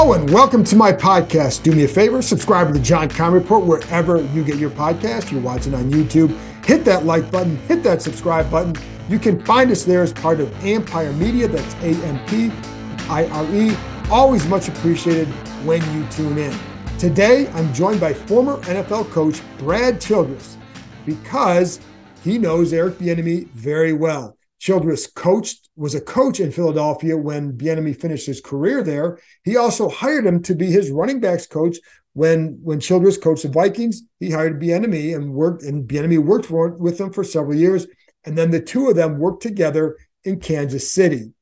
Hello and welcome to my podcast. Do me a favor, subscribe to the John Con Report wherever you get your podcast. You're watching on YouTube. Hit that like button, hit that subscribe button. You can find us there as part of Empire Media. That's A M P I R E. Always much appreciated when you tune in. Today, I'm joined by former NFL coach Brad Childress because he knows Eric Bieniemy very well. Childress coached was a coach in Philadelphia when Bieniemy finished his career there. He also hired him to be his running backs coach when when Childress coached the Vikings. He hired Bieniemy and worked and Bieniemy worked for, with him for several years, and then the two of them worked together in Kansas City.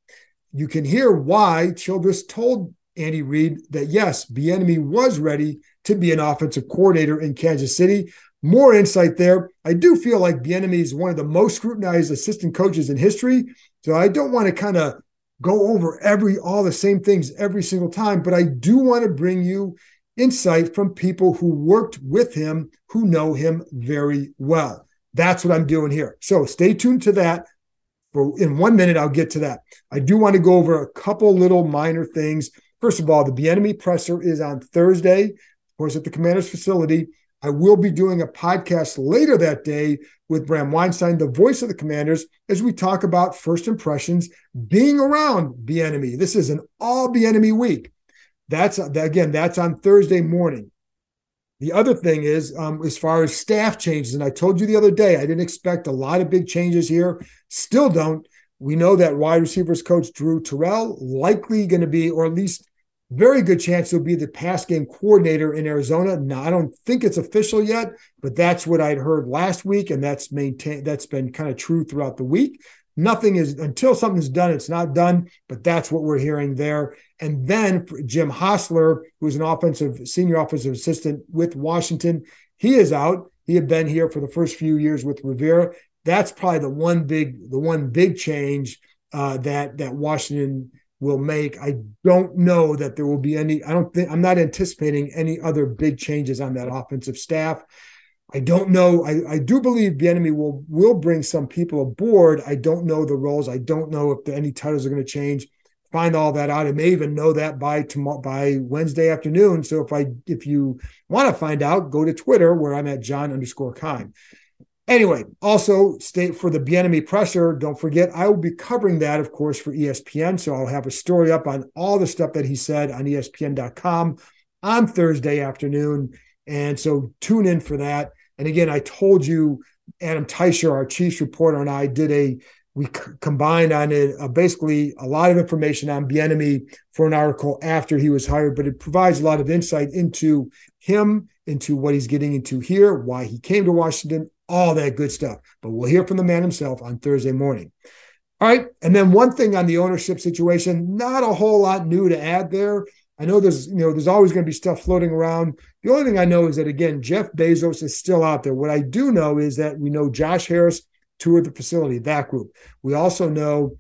You can hear why Childress told Andy Reid that yes, Bieniemy was ready to be an offensive coordinator in Kansas City. More insight there. I do feel like Bieniemy is one of the most scrutinized assistant coaches in history, so I don't want to kind of go over every all the same things every single time, but I do want to bring you insight from people who worked with him who know him very well. That's what I'm doing here. So stay tuned to that. For in one minute, I'll get to that. I do want to go over a couple little minor things. First of all, the Bieniemy presser is on Thursday, of course, at the Commanders facility. I will be doing a podcast later that day with Bram Weinstein, the voice of the Commanders, as we talk about first impressions being around Bieniemy. This is an all Bieniemy week. That's again, that's on Thursday morning. The other thing is, um, as far as staff changes, and I told you the other day, I didn't expect a lot of big changes here. Still don't. We know that wide receivers coach Drew Terrell likely going to be, or at least very good chance he'll be the pass game coordinator in Arizona. Now, I don't think it's official yet, but that's what I'd heard last week, and that's maintained. That's been kind of true throughout the week. Nothing is until something's done, it's not done, but that's what we're hearing there. And then Jim Hostler, who's an offensive senior offensive assistant with Washington, he is out. He had been here for the first few years with Rivera. That's probably the one big, the one big change uh, that that Washington will make. I don't know that there will be any. I don't think I'm not anticipating any other big changes on that offensive staff. I don't know. I, I do believe Bieniemy will will bring some people aboard. I don't know the roles. I don't know if the, any titles are going to change. Find all that out. I may even know that by tomorrow by Wednesday afternoon. So if I if you want to find out, go to Twitter where I'm at John underscore Keim. Anyway, also state for the Bieniemy presser. Don't forget, I will be covering that, of course, for ESPN. So I'll have a story up on all the stuff that he said on ESPN.com on Thursday afternoon. And so tune in for that. And again, I told you, Adam Teicher, our Chiefs reporter, and I did a we c- combined on it uh, basically a lot of information on Bieniemy for an article after he was hired, but it provides a lot of insight into him, into what he's getting into here, why he came to Washington, all that good stuff. But we'll hear from the man himself on Thursday morning. All right. And then one thing on the ownership situation, not a whole lot new to add there. I know there's, you know, there's always going to be stuff floating around. The only thing I know is that again, Jeff Bezos is still out there. What I do know is that we know Josh Harris toured the facility, that group. We also know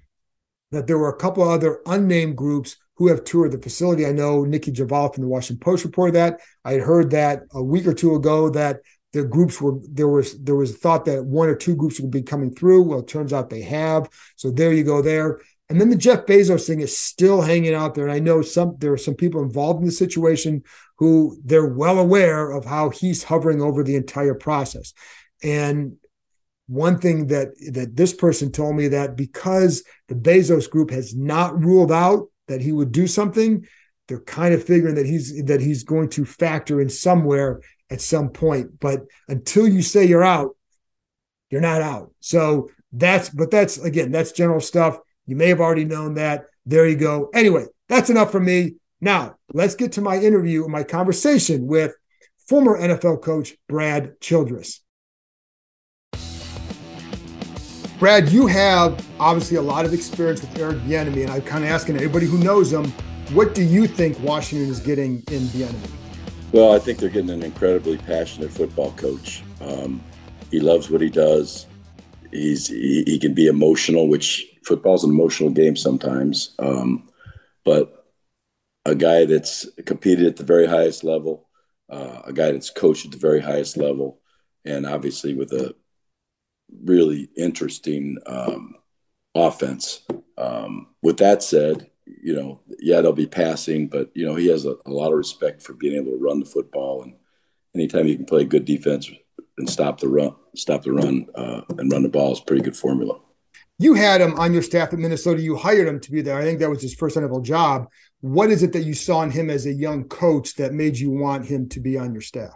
that there were a couple other unnamed groups who have toured the facility. I know Nicki Jhabvala from the Washington Post reported that. I had heard that a week or two ago that the groups were there was there was thought that one or two groups would be coming through. Well, it turns out they have. So there you go there. And then the Jeff Bezos thing is still hanging out there. And I know some there are some people involved in the situation who they're well aware of how he's hovering over the entire process. And one thing that that this person told me that because the Bezos group has not ruled out that he would do something, they're kind of figuring that he's that he's going to factor in somewhere at some point. But until you say you're out, you're not out. So that's but that's again, that's general stuff. You may have already known that. There you go. Anyway, that's enough for me. Now, let's get to my interview, my conversation with former NFL coach Brad Childress. Brad, you have obviously a lot of experience with Eric Bieniemy, and I'm kind of asking everybody who knows him, what do you think Washington is getting in Bieniemy? Well, I think they're getting an incredibly passionate football coach. Um, he loves what he does. He's he, he, can be emotional, which football's an emotional game sometimes. Um, but a guy that's competed at the very highest level, uh, a guy that's coached at the very highest level, and obviously with a really interesting um, offense. Um, with that said, you know, yeah, they'll be passing, but you know, he has a, a, lot of respect for being able to run the football, and anytime you can play good defense and stop the run, stop the run, uh, and run the ball is pretty good formula. You had him on your staff at Minnesota. You hired him to be there. I think that was his first NFL job. What is it that you saw in him as a young coach that made you want him to be on your staff?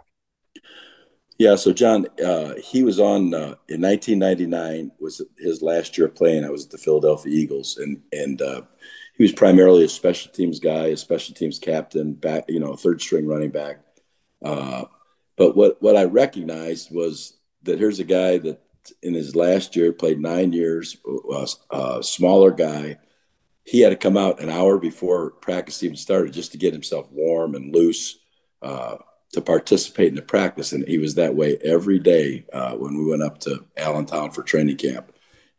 Yeah, so John, uh, he was on uh, in 1999 was his last year playing. I was at the Philadelphia Eagles, and and uh, he was primarily a special teams guy, a special teams captain, back you know, third string running back. Uh, but what what I recognized was that here's a guy that in his last year played nine years, a uh, smaller guy. He had to come out an hour before practice even started just to get himself warm and loose uh, to participate in the practice. And he was that way every day uh, when we went up to Allentown for training camp.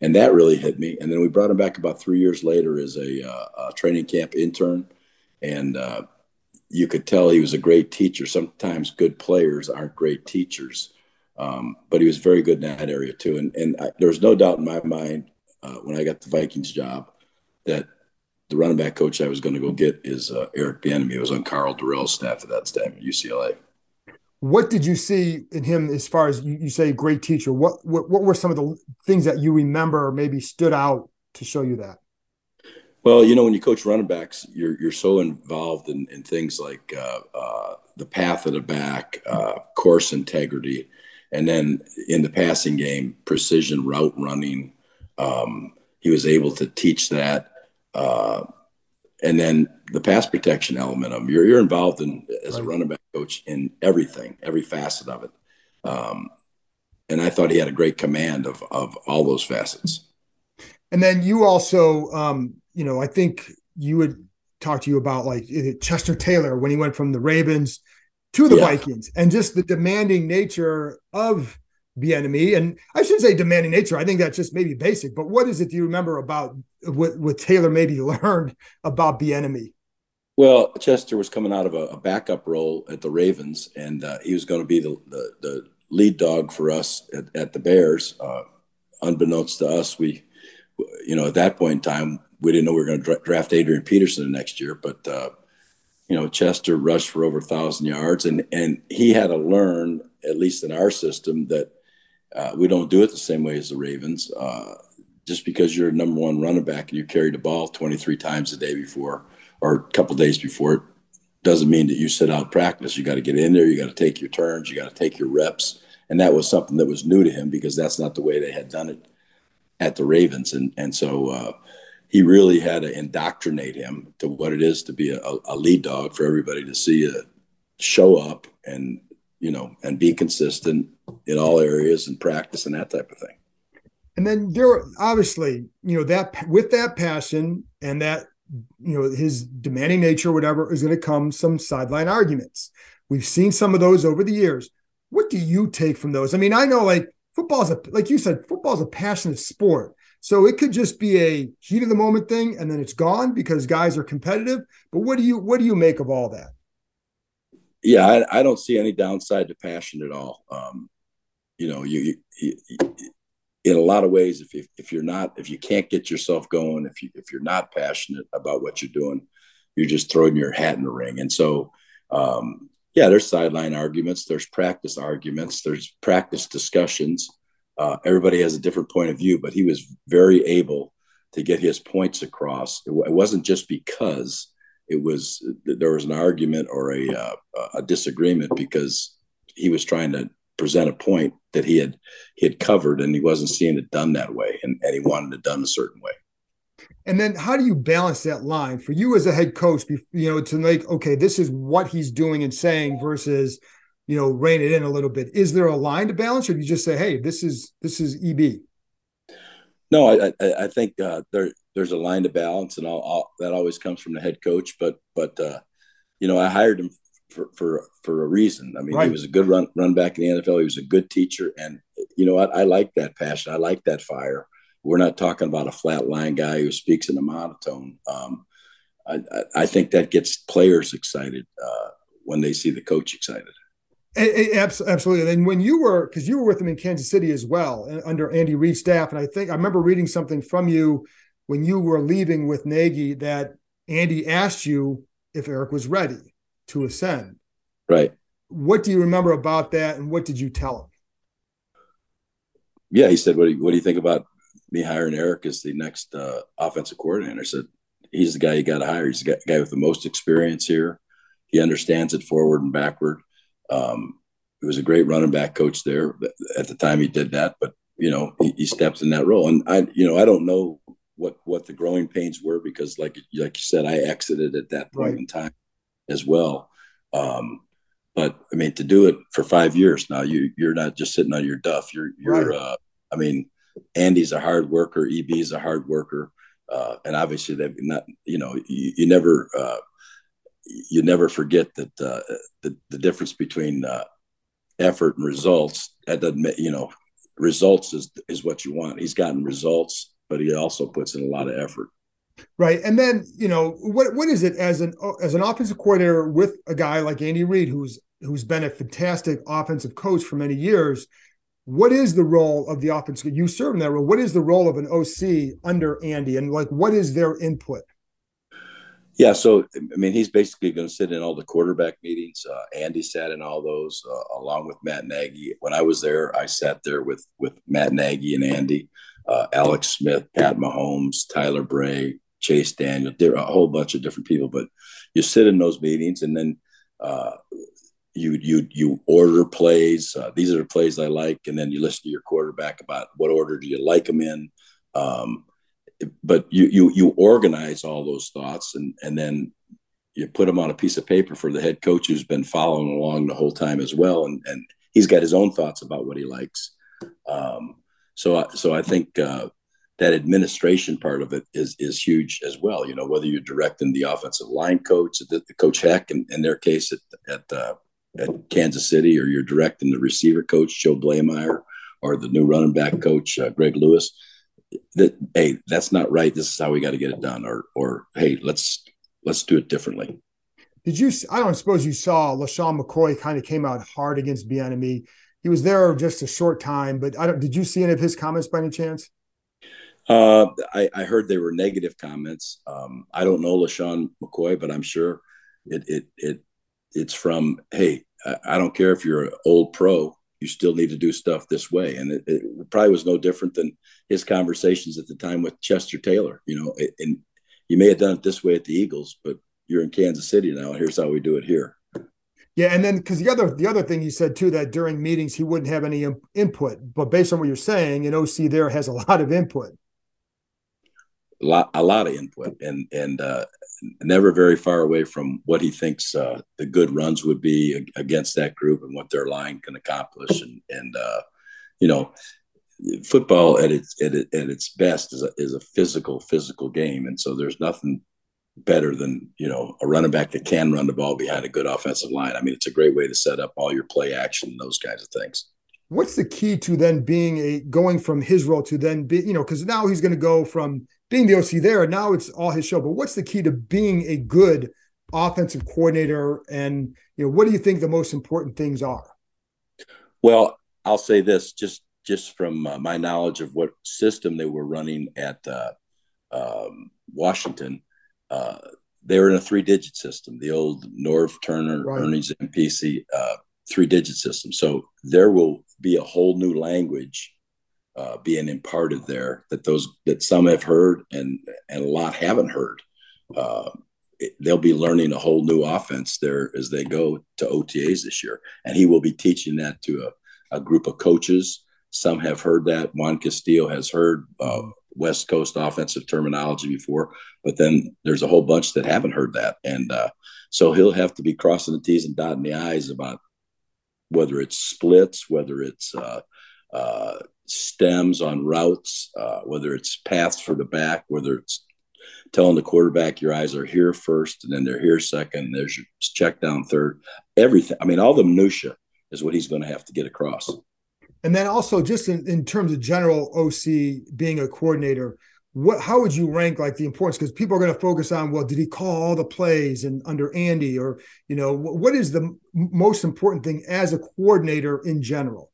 And that really hit me. And then we brought him back about three years later as a, uh, a training camp intern. And uh, you could tell he was a great teacher. Sometimes good players aren't great teachers, um, but he was very good in that area too. And, and I, there was no doubt in my mind uh, when I got the Vikings job that the running back coach I was going to go get is uh, Eric Bieniemy. It was on Karl Dorrell's staff at that time at UCLA. What did you see in him as far as you, you say great teacher? What, what what were some of the things that you remember or maybe stood out to show you that? Well, you know, when you coach running backs, you're you're so involved in, in things like uh, uh, the path of the back, uh, course integrity, and then in the passing game, precision route running. Um, he was able to teach that uh, and then the pass protection element of them. You're, you're involved in as a running back coach in everything, every facet of it. Um, and I thought he had a great command of of all those facets. And then you also, um, you know, I think you would talk to you about like Chester Taylor when he went from the Ravens to the yeah. Vikings, and just the demanding nature of Bieniemy. And I shouldn't say demanding nature. I think that's just maybe basic. But what is it do you remember about what, what Taylor maybe learned about Bieniemy? Well, Chester was coming out of a, a backup role at the Ravens, and uh, he was going to be the, the, the, lead dog for us at, at the Bears. Uh, unbeknownst to us, we, you know, at that point in time, we didn't know we were going to dra- draft Adrian Peterson the next year. But uh, you know, Chester rushed for over a thousand yards, and and he had to learn, at least in our system, that uh, we don't do it the same way as the Ravens. Uh, just because you're number one running back and you carry the ball 23 times a day before or a couple days before it doesn't mean that you sit out practice. You got to get in there. You got to take your turns. You got to take your reps. And that was something that was new to him because that's not the way they had done it at the Ravens. And and so uh, he really had to indoctrinate him to what it is to be a, a lead dog for everybody to see a show up and you know and be consistent in all areas and practice and that type of thing. And then there, obviously, you know that with that passion and that you know his demanding nature, whatever, is going to come some sideline arguments. We've seen some of those over the years. What do you take from those? I mean, I know like football is a like you said, football is a passionate sport. So it could just be a heat of the moment thing and then it's gone because guys are competitive. But what do you what do you make of all that? Yeah, I, I don't see any downside to passion at all. Um, you know, you, you, you, in a lot of ways, if you, if you're not, if you can't get yourself going, if you if you're not passionate about what you're doing, you're just throwing your hat in the ring. And so, um, yeah, there's sideline arguments, there's practice arguments, there's practice discussions. Uh, everybody has a different point of view, but he was very able to get his points across. It, it wasn't just because it was there was an argument or a uh, a disagreement because he was trying to present a point that he had he had covered and he wasn't seeing it done that way and, and he wanted it done a certain way And then how do you balance that line for you as a head coach, you know, to like, okay, this is what he's doing and saying versus, you know, rein it in a little bit. Is there a line to balance or do you just say, hey, this is this is EB? No, I I, I think uh, there there's a line to balance, and I'll, I'll, that always comes from the head coach. But but uh, you know, I hired him for for for a reason. I mean, right. he was a good run run back in the NFL. He was a good teacher, and you know, I, I like that passion. I like that fire. We're not talking about a flat line guy who speaks in a monotone. Um, I, I, think that gets players excited uh, when they see the coach excited. Absolutely. And when you were, because you were with him in Kansas City as well, under Andy Reid's staff, and I think I remember reading something from you when you were leaving with Nagy that Andy asked you if Eric was ready to ascend. Right. What do you remember about that, and what did you tell him? Yeah, he said, "What do you, what do you think about me hiring Eric as the next uh, offensive coordinator?" I said, "He's the guy you got to hire. He's the guy with the most experience here. He understands it forward and backward. Um, he was a great running back coach there at the time he did that, but you know he, he stepped in that role. And I, you know, I don't know what what the growing pains were because, like like you said, I exited at that point right. in time as well. Um, but I mean, to do it for five years now, you you're not just sitting on your duff. You're you're. Right. Uh, I mean, Andy's a hard worker. EB's a hard worker, uh, and obviously they've not. You know, you, you never uh, you never forget that uh, the the difference between uh, effort and results. That doesn't you know results is is what you want. He's gotten results, but he also puts in a lot of effort. Right, and then you know what what is it as an as an offensive coordinator with a guy like Andy Reid, who's who's been a fantastic offensive coach for many years. What is the role of the offense? You serve in that role. What is the role of an OC under Andy, and like what is their input? Yeah, so I mean, he's basically going to sit in all the quarterback meetings. Uh, Andy sat in all those, uh, along with Matt Nagy. When I was there, I sat there with with Matt Nagy and Andy, uh, Alex Smith, Pat Mahomes, Tyler Bray, Chase Daniel. There are a whole bunch of different people, but you sit in those meetings, and then uh, you you you order plays. Uh, these are the plays I like, and then you listen to your quarterback about what order do you like them in. Um, but you you you organize all those thoughts and and then you put them on a piece of paper for the head coach who's been following along the whole time as well and and he's got his own thoughts about what he likes um, so I, so I think uh, that administration part of it is is huge as well. You know whether you're directing the offensive line coach the, the coach Heck in, in their case at at, uh, at Kansas City or you're directing the receiver coach Joe Bleymaier or the new running back coach uh, Greg Lewis that hey that's not right. This is how we got to get it done. Or or hey let's let's do it differently. Did you i don't suppose you saw LeSean McCoy kind of came out hard against Bieniemy. he was there just a short time but i don't did you see any of his comments by any chance uh, I, I heard they were negative comments. Um, I don't know LeSean McCoy, but I'm sure it it it it's from hey, I, don't care if you're an old pro, you still need to do stuff this way. And it, it, probably was no different than his conversations at the time with Chester Taylor. You know, and you may have done it this way at the Eagles, but you're in Kansas City now, here's how we do it here. Yeah, and then because the other the other thing he said too that during meetings he wouldn't have any input, but based on what you're saying, an OC there has a lot of input. A lot, a lot of input, and and uh, never very far away from what he thinks uh, the good runs would be against that group and what their line can accomplish. And, and uh, you know, football at its at, at its best is a, is a physical physical game, and so there's nothing better than you know a running back that can run the ball behind a good offensive line. I mean, it's a great way to set up all your play action and those kinds of things. What's the key to then being a going from his role to then be you know because now he's going to go from being the OC there, now it's all his show. But what's the key to being a good offensive coordinator? And you know, what do you think the most important things are? Well, I'll say this just just from uh, my knowledge of what system they were running at uh, um, Washington. Uh, they were in a three-digit system, the old Norv Turner, right. Ernie Zampese uh, three-digit system. So there will be a whole new language uh, being imparted there that those that some have heard and and a lot haven't heard. Uh, it, they'll be learning a whole new offense there as they go to OTAs this year, and he will be teaching that to a, a group of coaches. Some have heard that. Juan Castillo has heard uh, West Coast offensive terminology before, but then there's a whole bunch that haven't heard that, and uh, so he'll have to be crossing the T's and dotting the I's about whether it's splits, whether it's uh, uh, stems on routes, uh, whether it's paths for the back, whether it's telling the quarterback your eyes are here first and then they're here second. There's your check down third. Everything. I mean, all the minutia is what he's going to have to get across. And then also just in, in terms of general OC being a coordinator, what how would you rank like the importance? Because people are going to focus on, well, did he call all the plays and under Andy, or you know, what is the most important thing as a coordinator in general?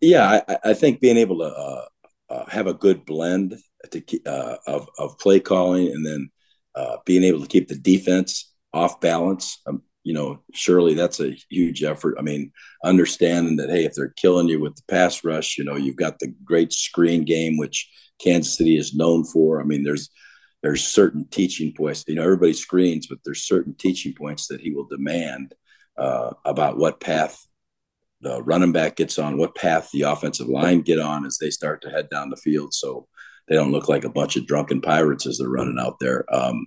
Yeah, I, I think being able to uh, uh, have a good blend to, uh, of of play calling, and then uh, being able to keep the defense off balance. Um, you know, surely that's a huge effort. I mean, understanding that hey, if they're killing you with the pass rush, you know, you've got the great screen game, which Kansas City is known for. I mean, there's there's certain teaching points. You know, everybody screens, but there's certain teaching points that he will demand uh, about what path the running back gets on, what path the offensive line get on as they start to head down the field, so they don't look like a bunch of drunken pirates as they're running out there. Um,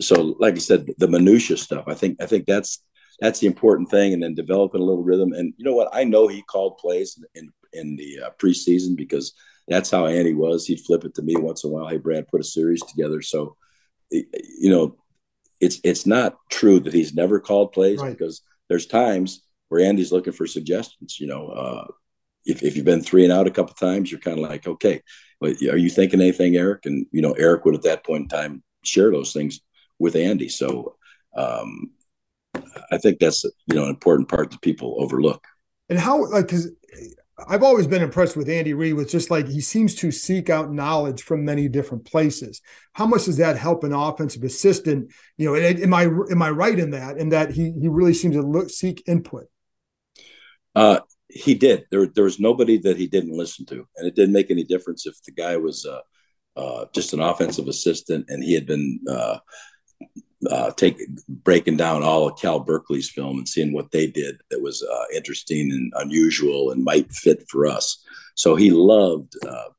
so, like I said, the minutia stuff. I think I think that's that's the important thing, and then developing a little rhythm. And you know what? I know he called plays in in the uh, preseason because that's how Andy was. He'd flip it to me once in a while. Hey, Brad, put a series together. So, you know, it's it's not true that he's never called plays right. because there's times where Andy's looking for suggestions. You know, uh, if if you've been three and out a couple of times, you're kind of like, okay, but are you thinking anything, Eric? And you know, Eric would at that point in time share those things with Andy. So, um, I think that's you know an important part that people overlook. And how like because I've always been impressed with Andy Reid with just like he seems to seek out knowledge from many different places. How much does that help an offensive assistant? You know, am I am I right in that? In that he he really seems to look seek input. Uh, he did. There there was nobody that he didn't listen to, and it didn't make any difference if the guy was uh, uh, just an offensive assistant and he had been uh, uh, breaking down all of Cal Berkeley's film and seeing what they did that was uh, interesting and unusual and might fit for us. So he loved uh,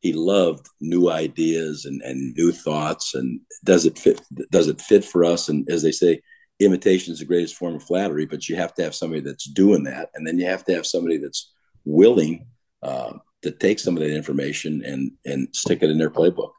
he loved new ideas and, and new thoughts and does it fit does it fit for us? And as they say, imitation is the greatest form of flattery, but you have to have somebody that's doing that, and then you have to have somebody that's willing uh, to take some of that information and and stick it in their playbook.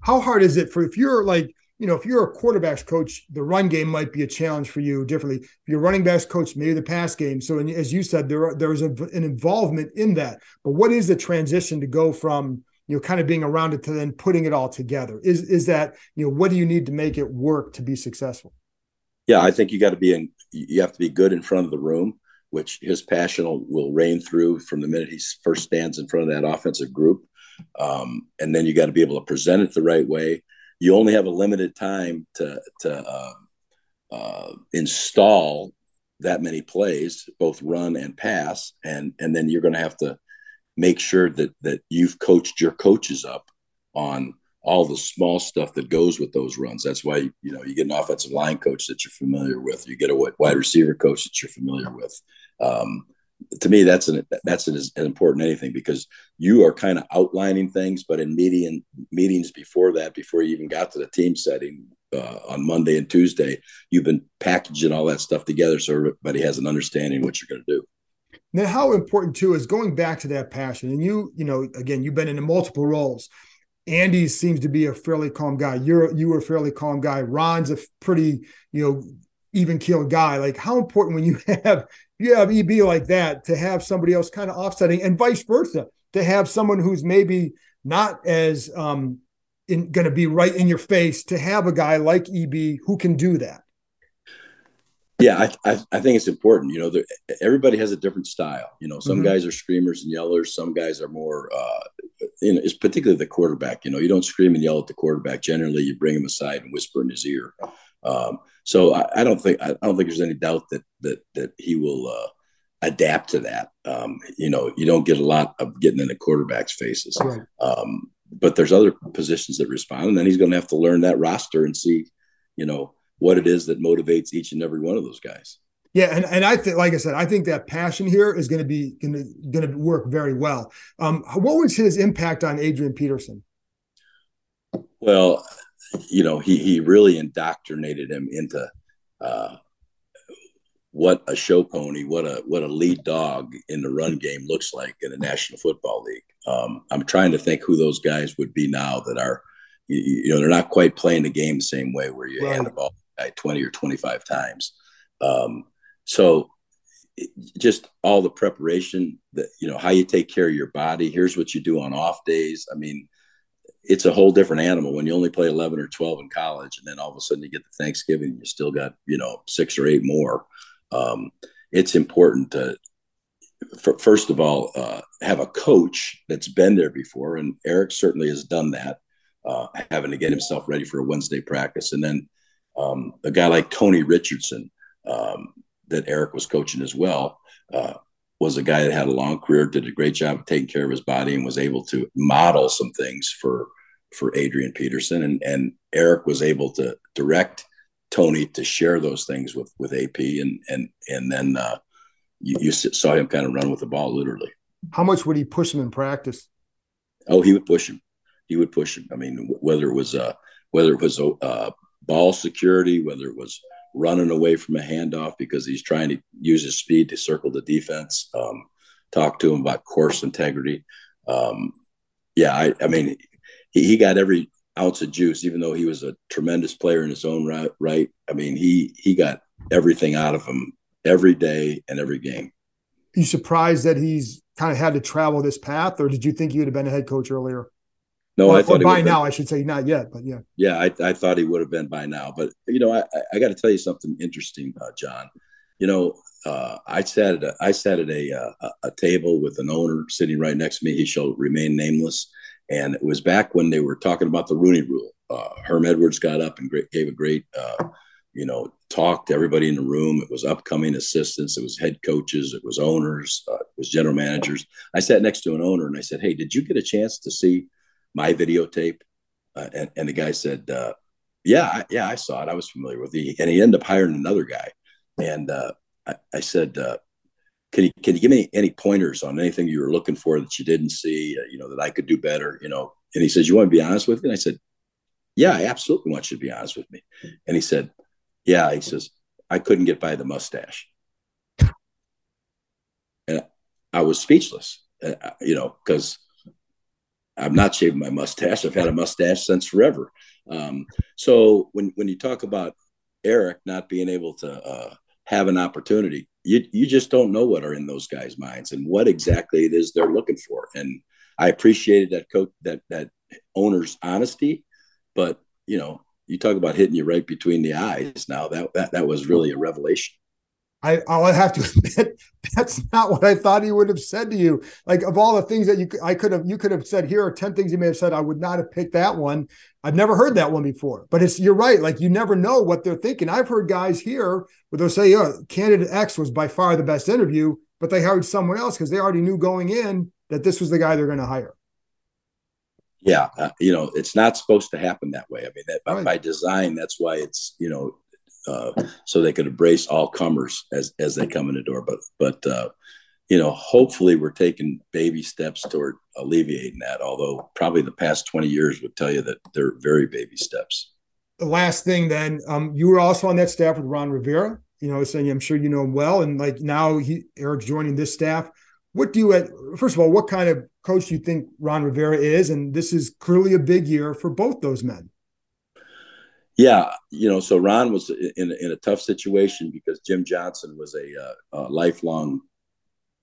How hard is it for if you're like you know, if you're a quarterback's coach, the run game might be a challenge for you differently. If you're running backs coach, maybe the pass game. So, as you said, there there is an involvement in that. But what is the transition to go from you know kind of being around it to then putting it all together? Is is that you know what do you need to make it work to be successful? Yeah, I think you got to be in. You have to be good in front of the room, which his passion will, will reign through from the minute he first stands in front of that offensive group. Um, and then you got to be able to present it the right way you only have a limited time to to uh, uh, install that many plays, both run and pass, and and then you're going to have to make sure that that you've coached your coaches up on all the small stuff that goes with those runs. That's why you know you get an offensive line coach that you're familiar with, you get a wide receiver coach that you're familiar with. Um, to me that's an that's an, as important anything because you are kind of outlining things but in meeting meetings before that before you even got to the team setting uh, on monday and tuesday you've been packaging all that stuff together so everybody has an understanding what you're going to do now how important too is going back to that passion and you you know again you've been in multiple roles Andy seems to be a fairly calm guy. You're you were a fairly calm guy. Ron's a pretty, you know, even keel guy. Like how important when you have you have EB like that to have somebody else kind of offsetting and vice versa to have someone who's maybe not as um in going to be right in your face to have a guy like EB who can do that. Yeah, I, I, I think it's important. You know, everybody has a different style. You know, some mm-hmm. guys are screamers and yellers. Some guys are more, uh, you know, it's particularly the quarterback. You know, you don't scream and yell at the quarterback. Generally, you bring him aside and whisper in his ear. Um, so I, I, don't think I don't think there's any doubt that that that he will uh, adapt to that. Um, you know, you don't get a lot of getting in the quarterback's faces, right. um, but there's other positions that respond, and then he's going to have to learn that roster and see, you know, what it is that motivates each and every one of those guys. Yeah, and, and I think, like I said, I think that passion here is going to be going to work very well. Um, what was his impact on Adrian Peterson? Well, you know, he he really indoctrinated him into uh, what a show pony, what a what a lead dog in the run game looks like in the National Football League. Um, I'm trying to think who those guys would be now that are, you, you know, they're not quite playing the game the same way where you Right. hand the ball 20 or 25 times. Um, so just all the preparation that you know how you take care of your body. Here's what you do on off days. I mean, it's a whole different animal when you only play 11 or 12 in college and then all of a sudden you get to thanksgiving you still got you know six or eight more um, it's important to f- first of all uh, have a coach that's been there before and eric certainly has done that uh, having to get himself ready for a wednesday practice and then um, a guy like tony richardson um, that eric was coaching as well uh, was a guy that had a long career did a great job of taking care of his body and was able to model some things for for Adrian Peterson, and and Eric was able to direct Tony to share those things with with AP, and and and then uh, you, you saw him kind of run with the ball literally. How much would he push him in practice? Oh, he would push him. He would push him. I mean, whether it was uh, whether it was uh, ball security, whether it was running away from a handoff because he's trying to use his speed to circle the defense. Um, talk to him about course integrity. Um, yeah, I, I mean, he, he got every ounce of juice, even though he was a tremendous player in his own right. Right. I mean, he he got everything out of him every day and every game. you surprised that he's kind of had to travel this path, or did you think he would have been a head coach earlier? No, or, I thought by would've been- now, I should say, not yet, but yeah. yeah, I, I thought he would have been by now. But you know, I, I- I got to tell you something interesting, uh, John. You know, uh, I sat at a, I sat at a, uh, a a table with an owner sitting right next to me. He shall remain nameless, and it was back when they were talking about the Rooney Rule. Uh, Herm Edwards got up and great, gave a great, uh, you know, talk to everybody in the room. It was upcoming assistants, it was head coaches, it was owners, uh, it was general managers. I sat next to an owner and I said, "Hey, did you get a chance to see my videotape?" Uh, and, and the guy said, uh, "Yeah, I, yeah, I saw it. I was familiar with it." And he ended up hiring another guy. And uh, I, I said, uh, "Can you can you give me any pointers on anything you were looking for that you didn't see? Uh, you know that I could do better. You know?" And he says, "You want to be honest with me?" And I said, "Yeah, I absolutely want you to be honest with me." And he said, "Yeah." He says, "I couldn't get by the mustache." And I was speechless, uh, you know, because I'm not shaving my mustache. I've had a mustache since forever. Um, so when when you talk about Eric not being able to uh, have an opportunity, you you just don't know what are in those guys' minds and what exactly it is they're looking for. And I appreciated that coach that that owner's honesty, but you know, you talk about hitting you right between the eyes. Now that that that was really a revelation. I, I'll have to admit that's not what I thought he would have said to you. Like of all the things that you, could- I could have, you could have said here are ten things he may have said. I would not have picked that one. I've never heard that one before. But it's you're right. Like you never know what they're thinking. I've heard guys here where they'll say, "Yeah, candidate X was by far the best interview," but they hired someone else because they already knew going in that this was the guy they're going to hire. Yeah, uh, you know, it's not supposed to happen that way. I mean, that by, Right. by design, that's why it's you know, uh, so they could embrace all comers as as they come in the door. But but uh, you know, hopefully, we're taking baby steps toward alleviating that. Although probably the past twenty years would tell you that they're very baby steps. the last thing then um, you were also on that staff with ron rivera you know saying i'm sure you know him well and like now he eric's joining this staff what do you first of all what kind of coach do you think ron rivera is and this is clearly a big year for both those men Yeah, you know, so Ron was in in a tough situation because Jim Johnson was a, uh, a lifelong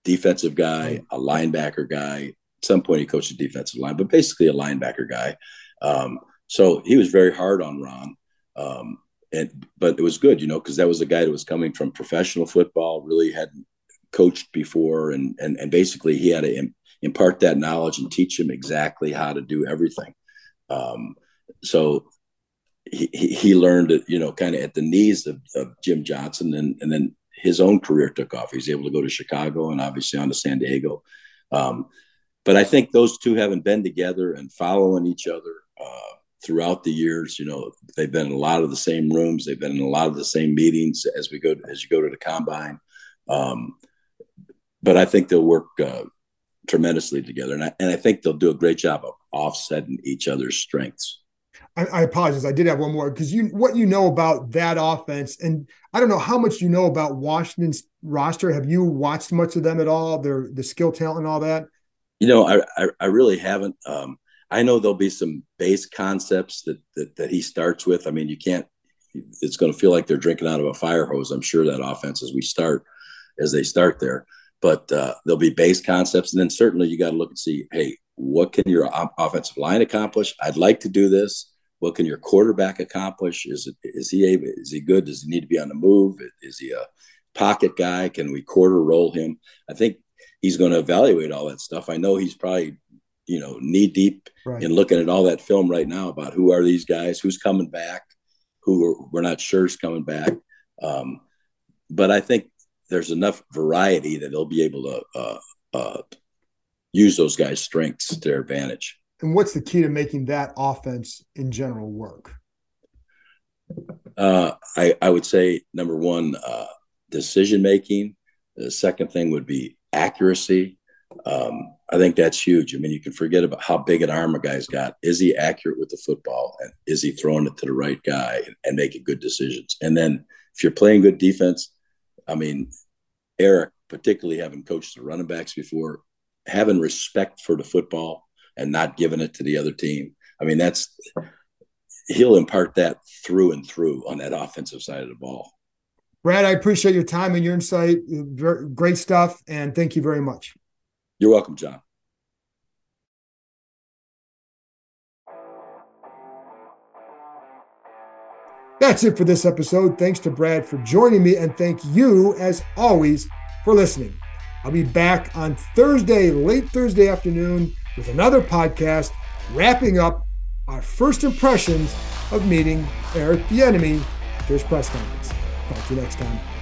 defensive guy, a linebacker guy. At some point, he coached the defensive line, but basically a linebacker guy. Um, so he was very hard on Ron, um, and but it was good, you know, because that was a guy that was coming from professional football, really hadn't coached before, and and and basically he had to impart that knowledge and teach him exactly how to do everything. Um, so he, he learned it, you know, kind of at the knees of, of Jim Johnson, and and then his own career took off. He was able to go to Chicago and obviously on to San Diego. Um, but I think those two having been together and following each other uh, throughout the years. You know, they've been in a lot of the same rooms. They've been in a lot of the same meetings as we go as you go to the combine. Um, but I think they'll work uh, tremendously together, and I, and I think they'll do a great job of offsetting each other's strengths. I, I apologize. I did have one more because you what you know about that offense, and I don't know how much you know about Washington's roster. Have you watched much of them at all? Their the skill talent and all that. You know, I I, I really haven't. Um, I know there'll be some base concepts that, that that he starts with. I mean, you can't. It's going to feel like they're drinking out of a fire hose. I'm sure that offense as we start, as they start there. But uh, there'll be base concepts, and then certainly you got to look and see, hey, what can your offensive line accomplish? I'd like to do this. What can your quarterback accomplish? Is it is he able? Is he good? Does he need to be on the move? Is he a pocket guy? Can we quarter roll him? I think he's going to evaluate all that stuff. I know he's probably you know knee deep right. in looking at all that film right now about who are these guys, who's coming back, who we're not sure is coming back. Um, but I think there's enough variety that they'll be able to uh, uh, use those guys' strengths to their advantage. And what's the key to making that offense in general work? Uh, I, I would say number one, uh, decision making. The second thing would be accuracy. Um, I think that's huge. I mean, you can forget about how big an arm a guy's got. Is he accurate with the football? And is he throwing it to the right guy and, and making good decisions? And then if you're playing good defense, I mean, Eric, particularly having coached the running backs before, having respect for the football and not giving it to the other team. I mean, that's he'll impart that through and through on that offensive side of the ball. Brad, I appreciate your time and your insight. Great stuff, and thank you very much. You're welcome, John. That's it for this episode. Thanks to Brad for joining me, and thank you, as always, for listening. I'll be back on Thursday, late Thursday afternoon, with another podcast wrapping up our first impressions of meeting Eric Bieniemy after his press conference. Talk to you next time.